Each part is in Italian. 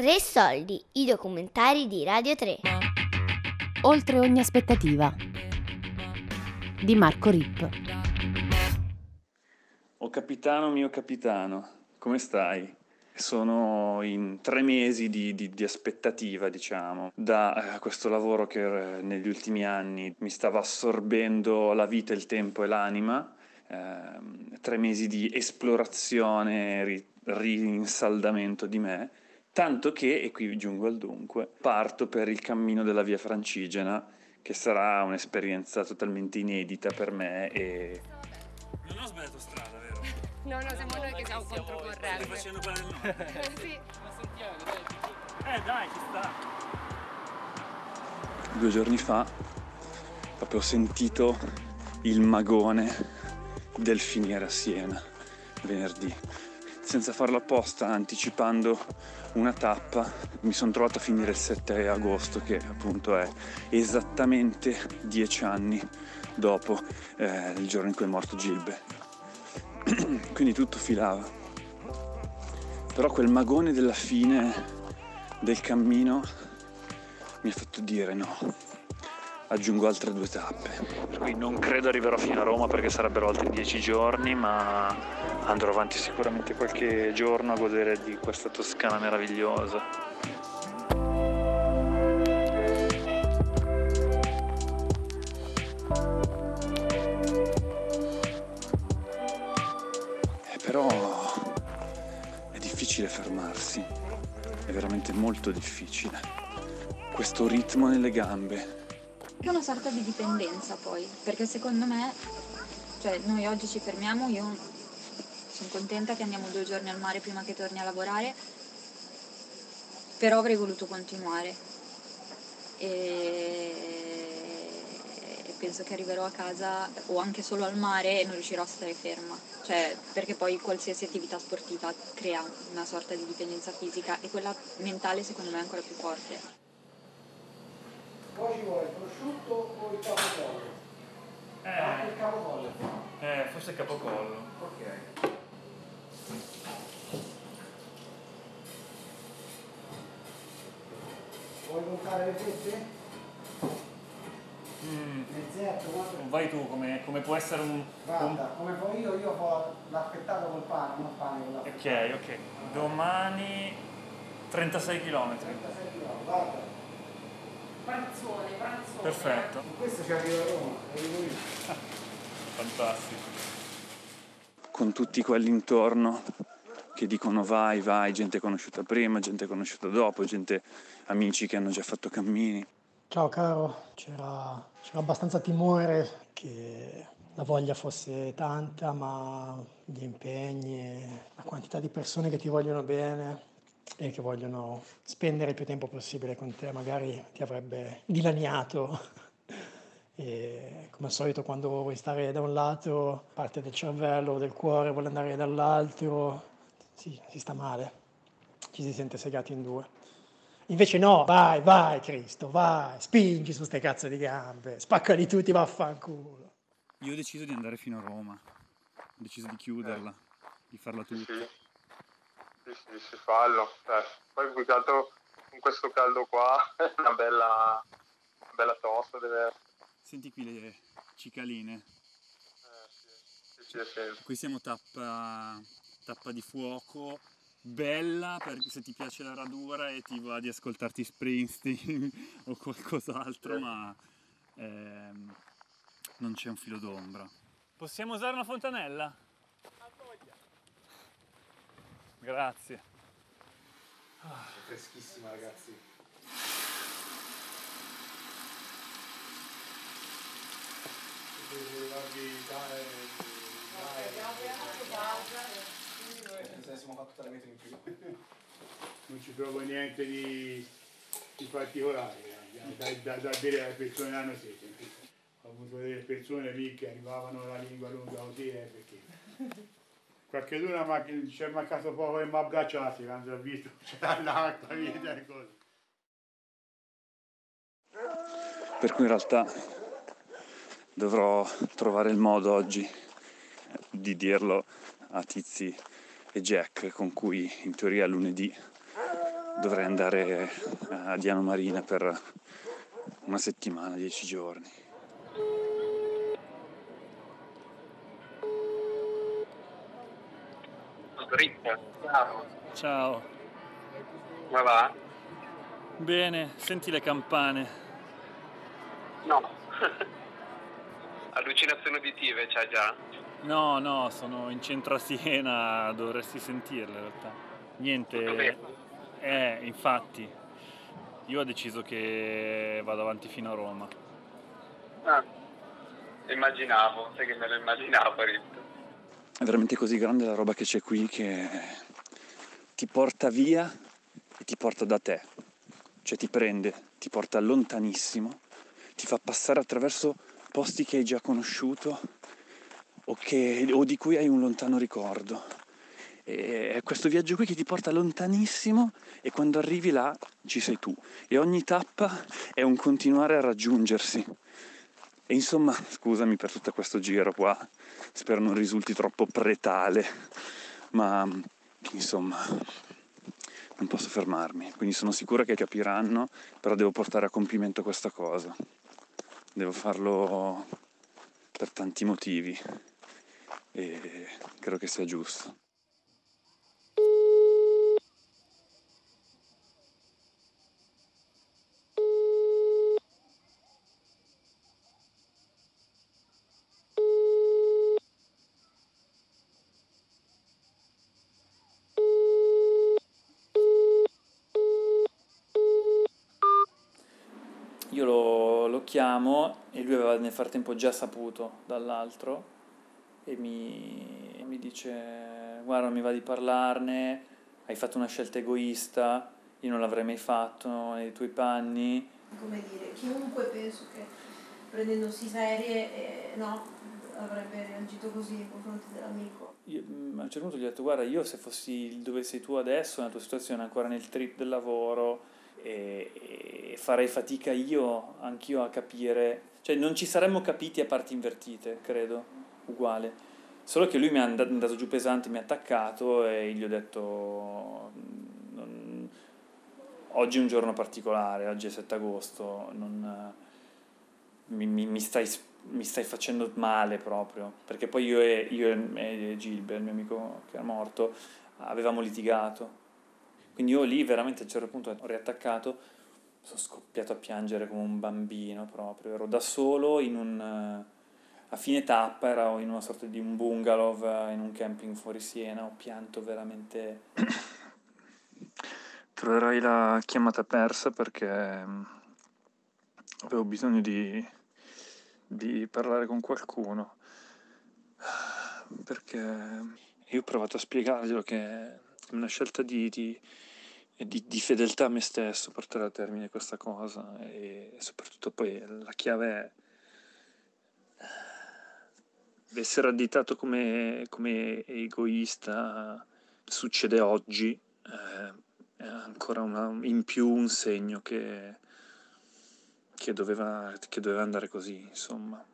Tre soldi, i documentari di Radio 3. Oltre ogni aspettativa. Di Marco Rip. Oh capitano mio capitano, come stai? Sono in tre mesi di, di, di aspettativa, diciamo, da eh, questo lavoro che eh, negli ultimi anni mi stava assorbendo la vita, il tempo e l'anima. Eh, tre mesi di esplorazione, ri, rinsaldamento di me, tanto che, e qui giungo al dunque, parto per il cammino della via francigena, che sarà un'esperienza totalmente inedita per me e... Non ho sbagliato strada, vero? No, no, siamo noi che siamo controcorrente. Stai facendo quella del nord? sì. Eh dai, ci sta. Due giorni fa proprio ho sentito il magone del finire a Siena, venerdì. Senza farlo apposta, anticipando una tappa, mi sono trovato a finire il 7 agosto, che appunto è esattamente dieci anni dopo eh, il giorno in cui è morto Gilbe. Quindi tutto filava. Però quel magone della fine del cammino mi ha fatto dire no, aggiungo altre due tappe. Per cui non credo arriverò fino a Roma perché sarebbero altri dieci giorni, ma andrò avanti sicuramente qualche giorno a godere di questa Toscana meravigliosa. Eh, però è difficile fermarsi, è veramente molto difficile. Questo ritmo nelle gambe, È una sorta di dipendenza poi, perché secondo me, cioè noi oggi ci fermiamo, io sono contenta che andiamo due giorni al mare prima che torni a lavorare, però avrei voluto continuare e, e penso che arriverò a casa o anche solo al mare e non riuscirò a stare ferma, cioè perché poi qualsiasi attività sportiva crea una sorta di dipendenza fisica e quella mentale secondo me è ancora più forte. Poi ci vuole il prosciutto o il capocollo? Anche il capocollo. Eh, forse capocollo. Ok. Vuoi contare le fette? Mm. Mezzetto, quanto? Vai tu, come, come può essere un... un... Guarda, come fo io, io fo l'affettato col pane, non pane con l'affettato. Ok, ok. Domani 36 km. 36 kg, guarda. Pranzone, pranzone. Perfetto. Con questo ci arrivo a Roma, arrivo io. Fantastico. con tutti quelli intorno che dicono vai, vai, gente conosciuta prima, gente conosciuta dopo, gente, amici che hanno già fatto cammini. Ciao caro, c'era, c'era abbastanza timore che la voglia fosse tanta, ma gli impegni, la quantità di persone che ti vogliono bene e che vogliono spendere il più tempo possibile con te, magari ti avrebbe dilaniato. E come al solito quando vuoi stare da un lato, parte del cervello del cuore vuole andare dall'altro, sì, si sta male, ci si sente segati in due. Invece no, vai, vai Cristo, vai, spingi su ste cazzo di gambe, spaccali tutti, vaffanculo. Io ho deciso di andare fino a Roma, ho deciso di chiuderla, di farla tutta. sì, sì, sì, sì, fallo. Eh, poi più che altro con questo caldo qua è una bella, una bella tosta deve. Senti qui le cicaline. Eh, sì, sì, sì, sì. Qui siamo tappa, tappa di fuoco, bella per se ti piace la radura e ti va di ascoltarti Springsteen o qualcos'altro, ma ehm, non c'è un filo d'ombra. Possiamo usare una fontanella? Grazie. È freschissima ragazzi. Se siamo fatto 3 metri in più. non ci trovo niente di, di particolare eh, da, da, da dire alle persone hanno sete. Ho avuto delle persone lì che arrivavano la lingua lunga così eh, perché qualche luna ma ci è mancato poco che mi ha abbracciati quando ho visto c'era l'acqua via e cose. Per cui in realtà dovrò trovare il modo oggi di dirlo a Tizi e Jack con cui in teoria lunedì dovrei andare a Diano Marina per una settimana, dieci giorni. Ricca, ciao. Ciao. Come va? Bene, senti le campane. No. Allucinazioni uditive c'ha già? No, no, sono in centro a Siena, dovresti sentirle in realtà. Niente. Eh, infatti. Io ho deciso che vado avanti fino a Roma. Ah. Immaginavo, sai che me lo immaginavo, Ricca. È veramente così grande la roba che c'è qui che ti porta via e ti porta da te. Cioè ti prende, ti porta lontanissimo, ti fa passare attraverso posti che hai già conosciuto o, che- o di cui hai un lontano ricordo. E è questo viaggio qui che ti porta lontanissimo e quando arrivi là ci sei tu. E ogni tappa è un continuare a raggiungersi. E insomma, scusami per tutto questo giro qua, spero non risulti troppo pretale, ma insomma, non posso fermarmi. Quindi sono sicura che capiranno, però devo portare a compimento questa cosa. Devo farlo per tanti motivi e credo che sia giusto. Io lo, lo chiamo e lui aveva nel frattempo già saputo dall'altro e mi, mi dice guarda non mi va di parlarne, hai fatto una scelta egoista, io non l'avrei mai fatto nei tuoi panni. come dire, chiunque penso che prendendosi serie eh, no, avrebbe reagito così nei confronti dell'amico. Io, mm, a un certo punto gli ho detto guarda io se fossi dove sei tu adesso, nella tua situazione ancora nel trip del lavoro e, e farei fatica io, anch'io a capire, cioè non ci saremmo capiti a parti invertite, credo, uguale. Solo che lui mi è and- andato giù pesante, mi ha attaccato e gli ho detto "Mm, non- oggi è un giorno particolare, oggi è 7 agosto, non, mi, mi- mi stai, mi stai facendo male proprio, perché poi io e, io e, e Gilbert, il mio amico che è morto, avevamo litigato. Quindi io lì veramente a un certo punto ho riattaccato, sono scoppiato a piangere come un bambino proprio, ero da solo in un... a fine tappa ero in una sorta di un bungalow eh, in un camping fuori Siena, ho pianto veramente... Troverai la chiamata persa perché mm, avevo bisogno di, di parlare con qualcuno. Perché io ho provato a spiegarglielo che è una scelta di, di- di- di fedeltà a me stesso portare a termine questa cosa e soprattutto poi la chiave è essere additato come, come egoista succede oggi eh, è ancora una- in più un segno che, che doveva, che doveva andare così, insomma.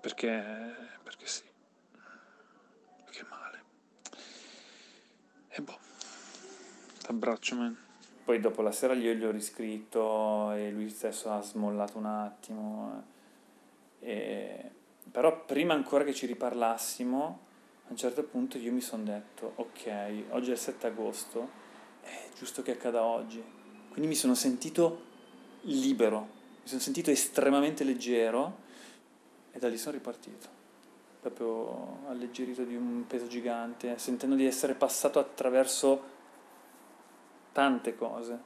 Perché, perché sì, che male. E boh, t'abbraccio, man. Poi dopo la sera io gli ho riscritto e lui stesso ha smollato un attimo. Eh. E- Però prima ancora che ci riparlassimo, a un certo punto io mi sono detto, ok, oggi è il 7 agosto, è giusto che accada oggi. Quindi mi sono sentito libero, mi sono sentito estremamente leggero e da lì sono ripartito. Proprio alleggerito di un peso gigante, sentendo di essere passato attraverso tante cose.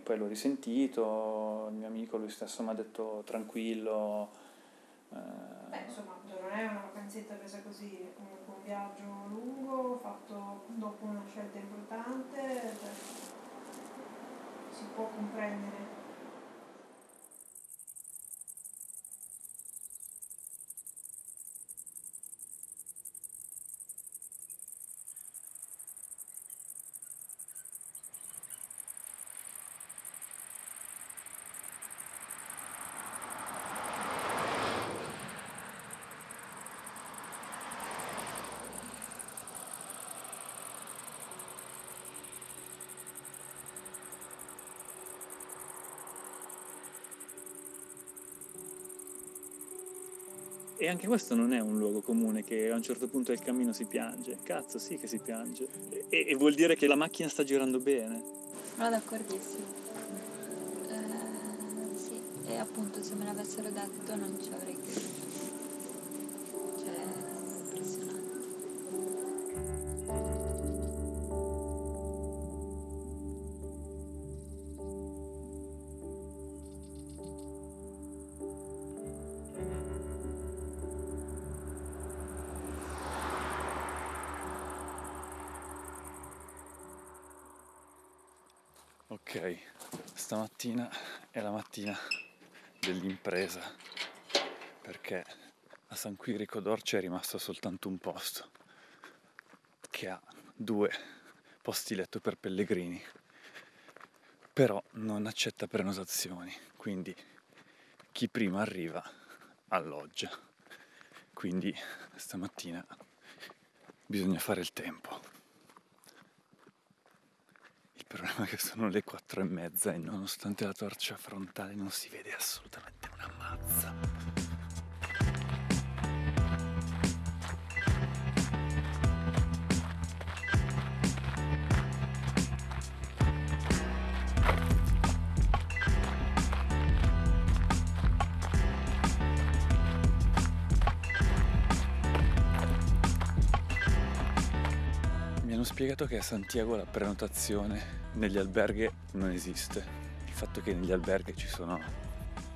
E poi l'ho risentito, il mio amico lui stesso mi ha detto tranquillo. eh, Beh, insomma, non è una vacanzetta presa così, è comunque un viaggio lungo, fatto dopo una scelta importante, cioè, si può comprendere. E anche questo non è un luogo comune che a un certo punto del cammino si piange. Cazzo, sì che si piange. E, e vuol dire che la macchina sta girando bene. Sono d'accordissimo. Eh, sì, e appunto se me l'avessero detto non ci avrei creduto. Ok, stamattina è la mattina dell'impresa perché a San Quirico d'Orcia è rimasto soltanto un posto che ha due posti letto per pellegrini, però non accetta prenotazioni, quindi chi prima arriva alloggia. Quindi stamattina bisogna fare il tempo. Problema è che sono le quattro e mezza e nonostante la torcia frontale non si vede assolutamente una mazza. Spiegato che a Santiago la prenotazione negli alberghi non esiste. Il fatto che negli alberghi ci sono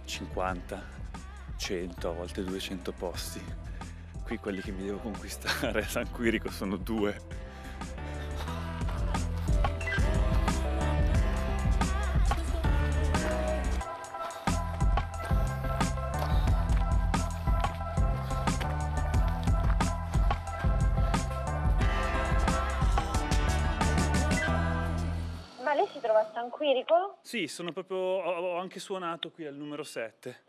50, 100, a volte 200 posti. Qui quelli che mi devo conquistare a San Quirico sono due. Sì, sono proprio. ho anche suonato qui al numero 7.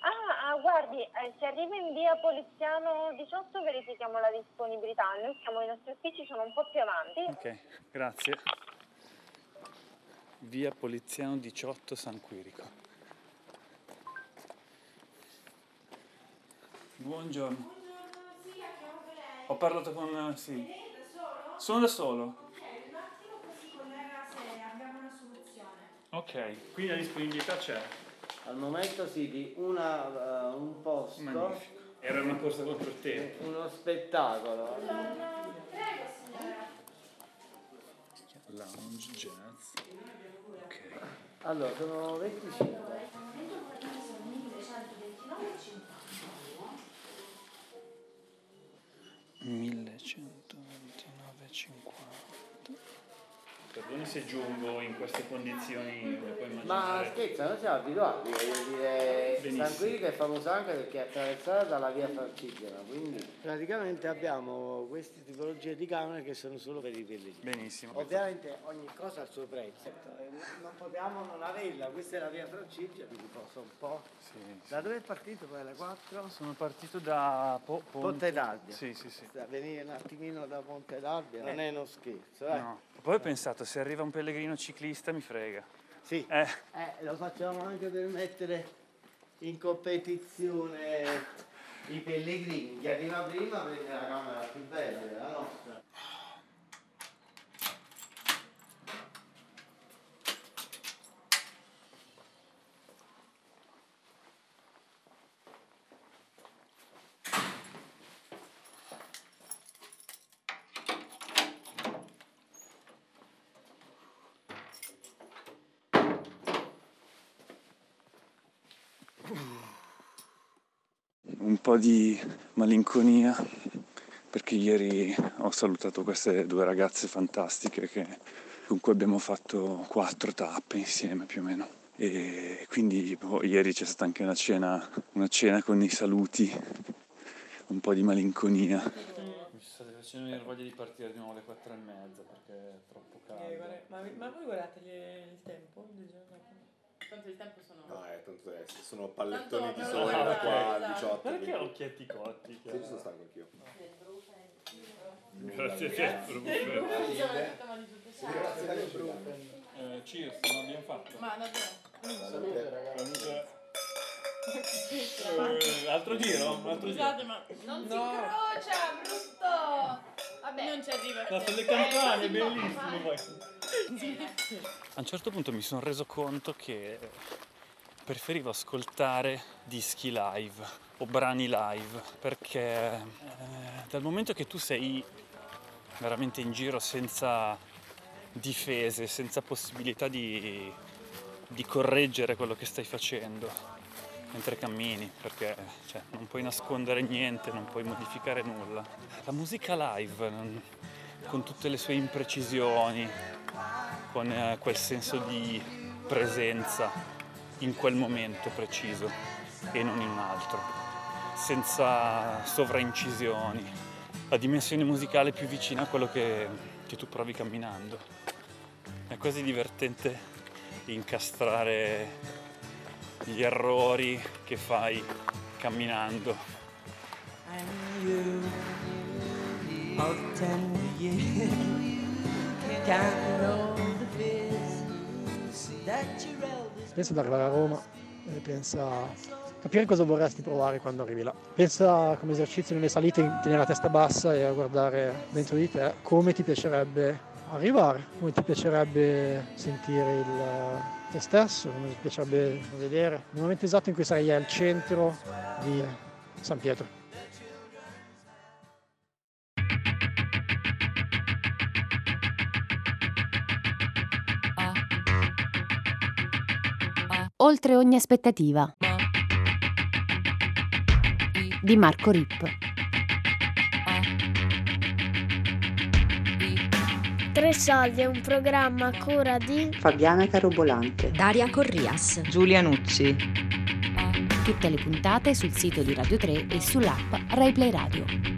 Ah, ah, guardi, eh, se arriva in via Poliziano 18 verifichiamo la disponibilità. Noi siamo, i nostri uffici sono un po' più avanti. Ok, grazie. Via Poliziano 18 San Quirico. Buongiorno. Ho parlato con. Sì. Sono da solo. Ok, quindi la disponibilità c'è. Al momento sì, di una, eh, un posto. Magnifico. Era una corsa contro il tempo. Uno spettacolo. Lounge jazz. Ok. Allora, sono 25. 1129,50. Perdoni se giungo in queste condizioni, come puoi Ma scherza, noi siamo abituati, voglio dire, Benissimo. San Quirico è famoso anche perché è attraversata dalla via Francigena, quindi praticamente abbiamo queste tipologie di camere che sono solo per i pellegrini. Benissimo. Ovviamente ogni cosa ha il suo prezzo, eh, non potevamo non averla, questa è la via Francigena, quindi posso un po'. Da dove è partito poi alle 4? Sono partito da Po- Ponte d'Arbia. Sì, sì, sì. Venire un attimino da Ponte d'Arbia non è uno scherzo, eh. No. Poi ho pensato, se arriva un pellegrino ciclista mi frega. Sì. Eh, Eh, lo facciamo anche per mettere in competizione i pellegrini. Chi arriva prima prende la camera più bella della nostra. Un po' di malinconia perché ieri ho salutato queste due ragazze fantastiche che- con cui abbiamo fatto quattro tappe insieme più o meno. E quindi boh, ieri c'è stata anche una cena, una cena con i saluti, un po' di malinconia. Mi state facendo venire voglia di partire di nuovo alle 4 e mezza perché è troppo caldo. Ma, ma voi guardate il tempo del giorno? Tanto il tempo sono... No, è tanto adesso. Sono pallettoni Tanto di sole da qua, guardate, 18. Perché 20. occhietti cotti? Sì, ci sono stanco anch'io. Grazie a te, Eh, cheers, non abbiamo fatto. Ma davvero? Salute ragazzi. Eh, altro giro? Un altro giro? Scusate, ma non si incrocia, brutto! Vabbè, non ci arriva. No, sono le campane, è bellissimo poi. A un certo punto mi sono reso conto che preferivo ascoltare dischi live o brani live perché eh, dal momento che tu sei veramente in giro senza difese, senza possibilità di, di correggere quello che stai facendo mentre cammini, perché cioè, non puoi nascondere niente, non puoi modificare nulla. La musica live, con tutte le sue imprecisioni, con eh, quel senso di presenza in quel momento preciso e non in un altro, senza sovraincisioni, la dimensione musicale più vicina a quello che, che tu provi camminando. È quasi divertente incastrare gli errori che fai camminando. Of tender years can't know the fears that your elders Pensa ad arrivare a Roma e pensa a capire cosa vorresti provare quando arrivi là. Pensa come esercizio nelle salite tenere la testa bassa e a guardare dentro di te come ti piacerebbe arrivare, come ti piacerebbe sentire il, te stesso, come ti piacerebbe vedere. Nel momento esatto in cui sarai al centro di San Pietro. Oltre ogni aspettativa. Di Marco Rip. Tre soldi è un programma a cura di Fabiana Carobolante, Daria Corrias, Giulia Nucci. Tutte le puntate sul sito di Radio 3 e sull'app RaiPlay Radio.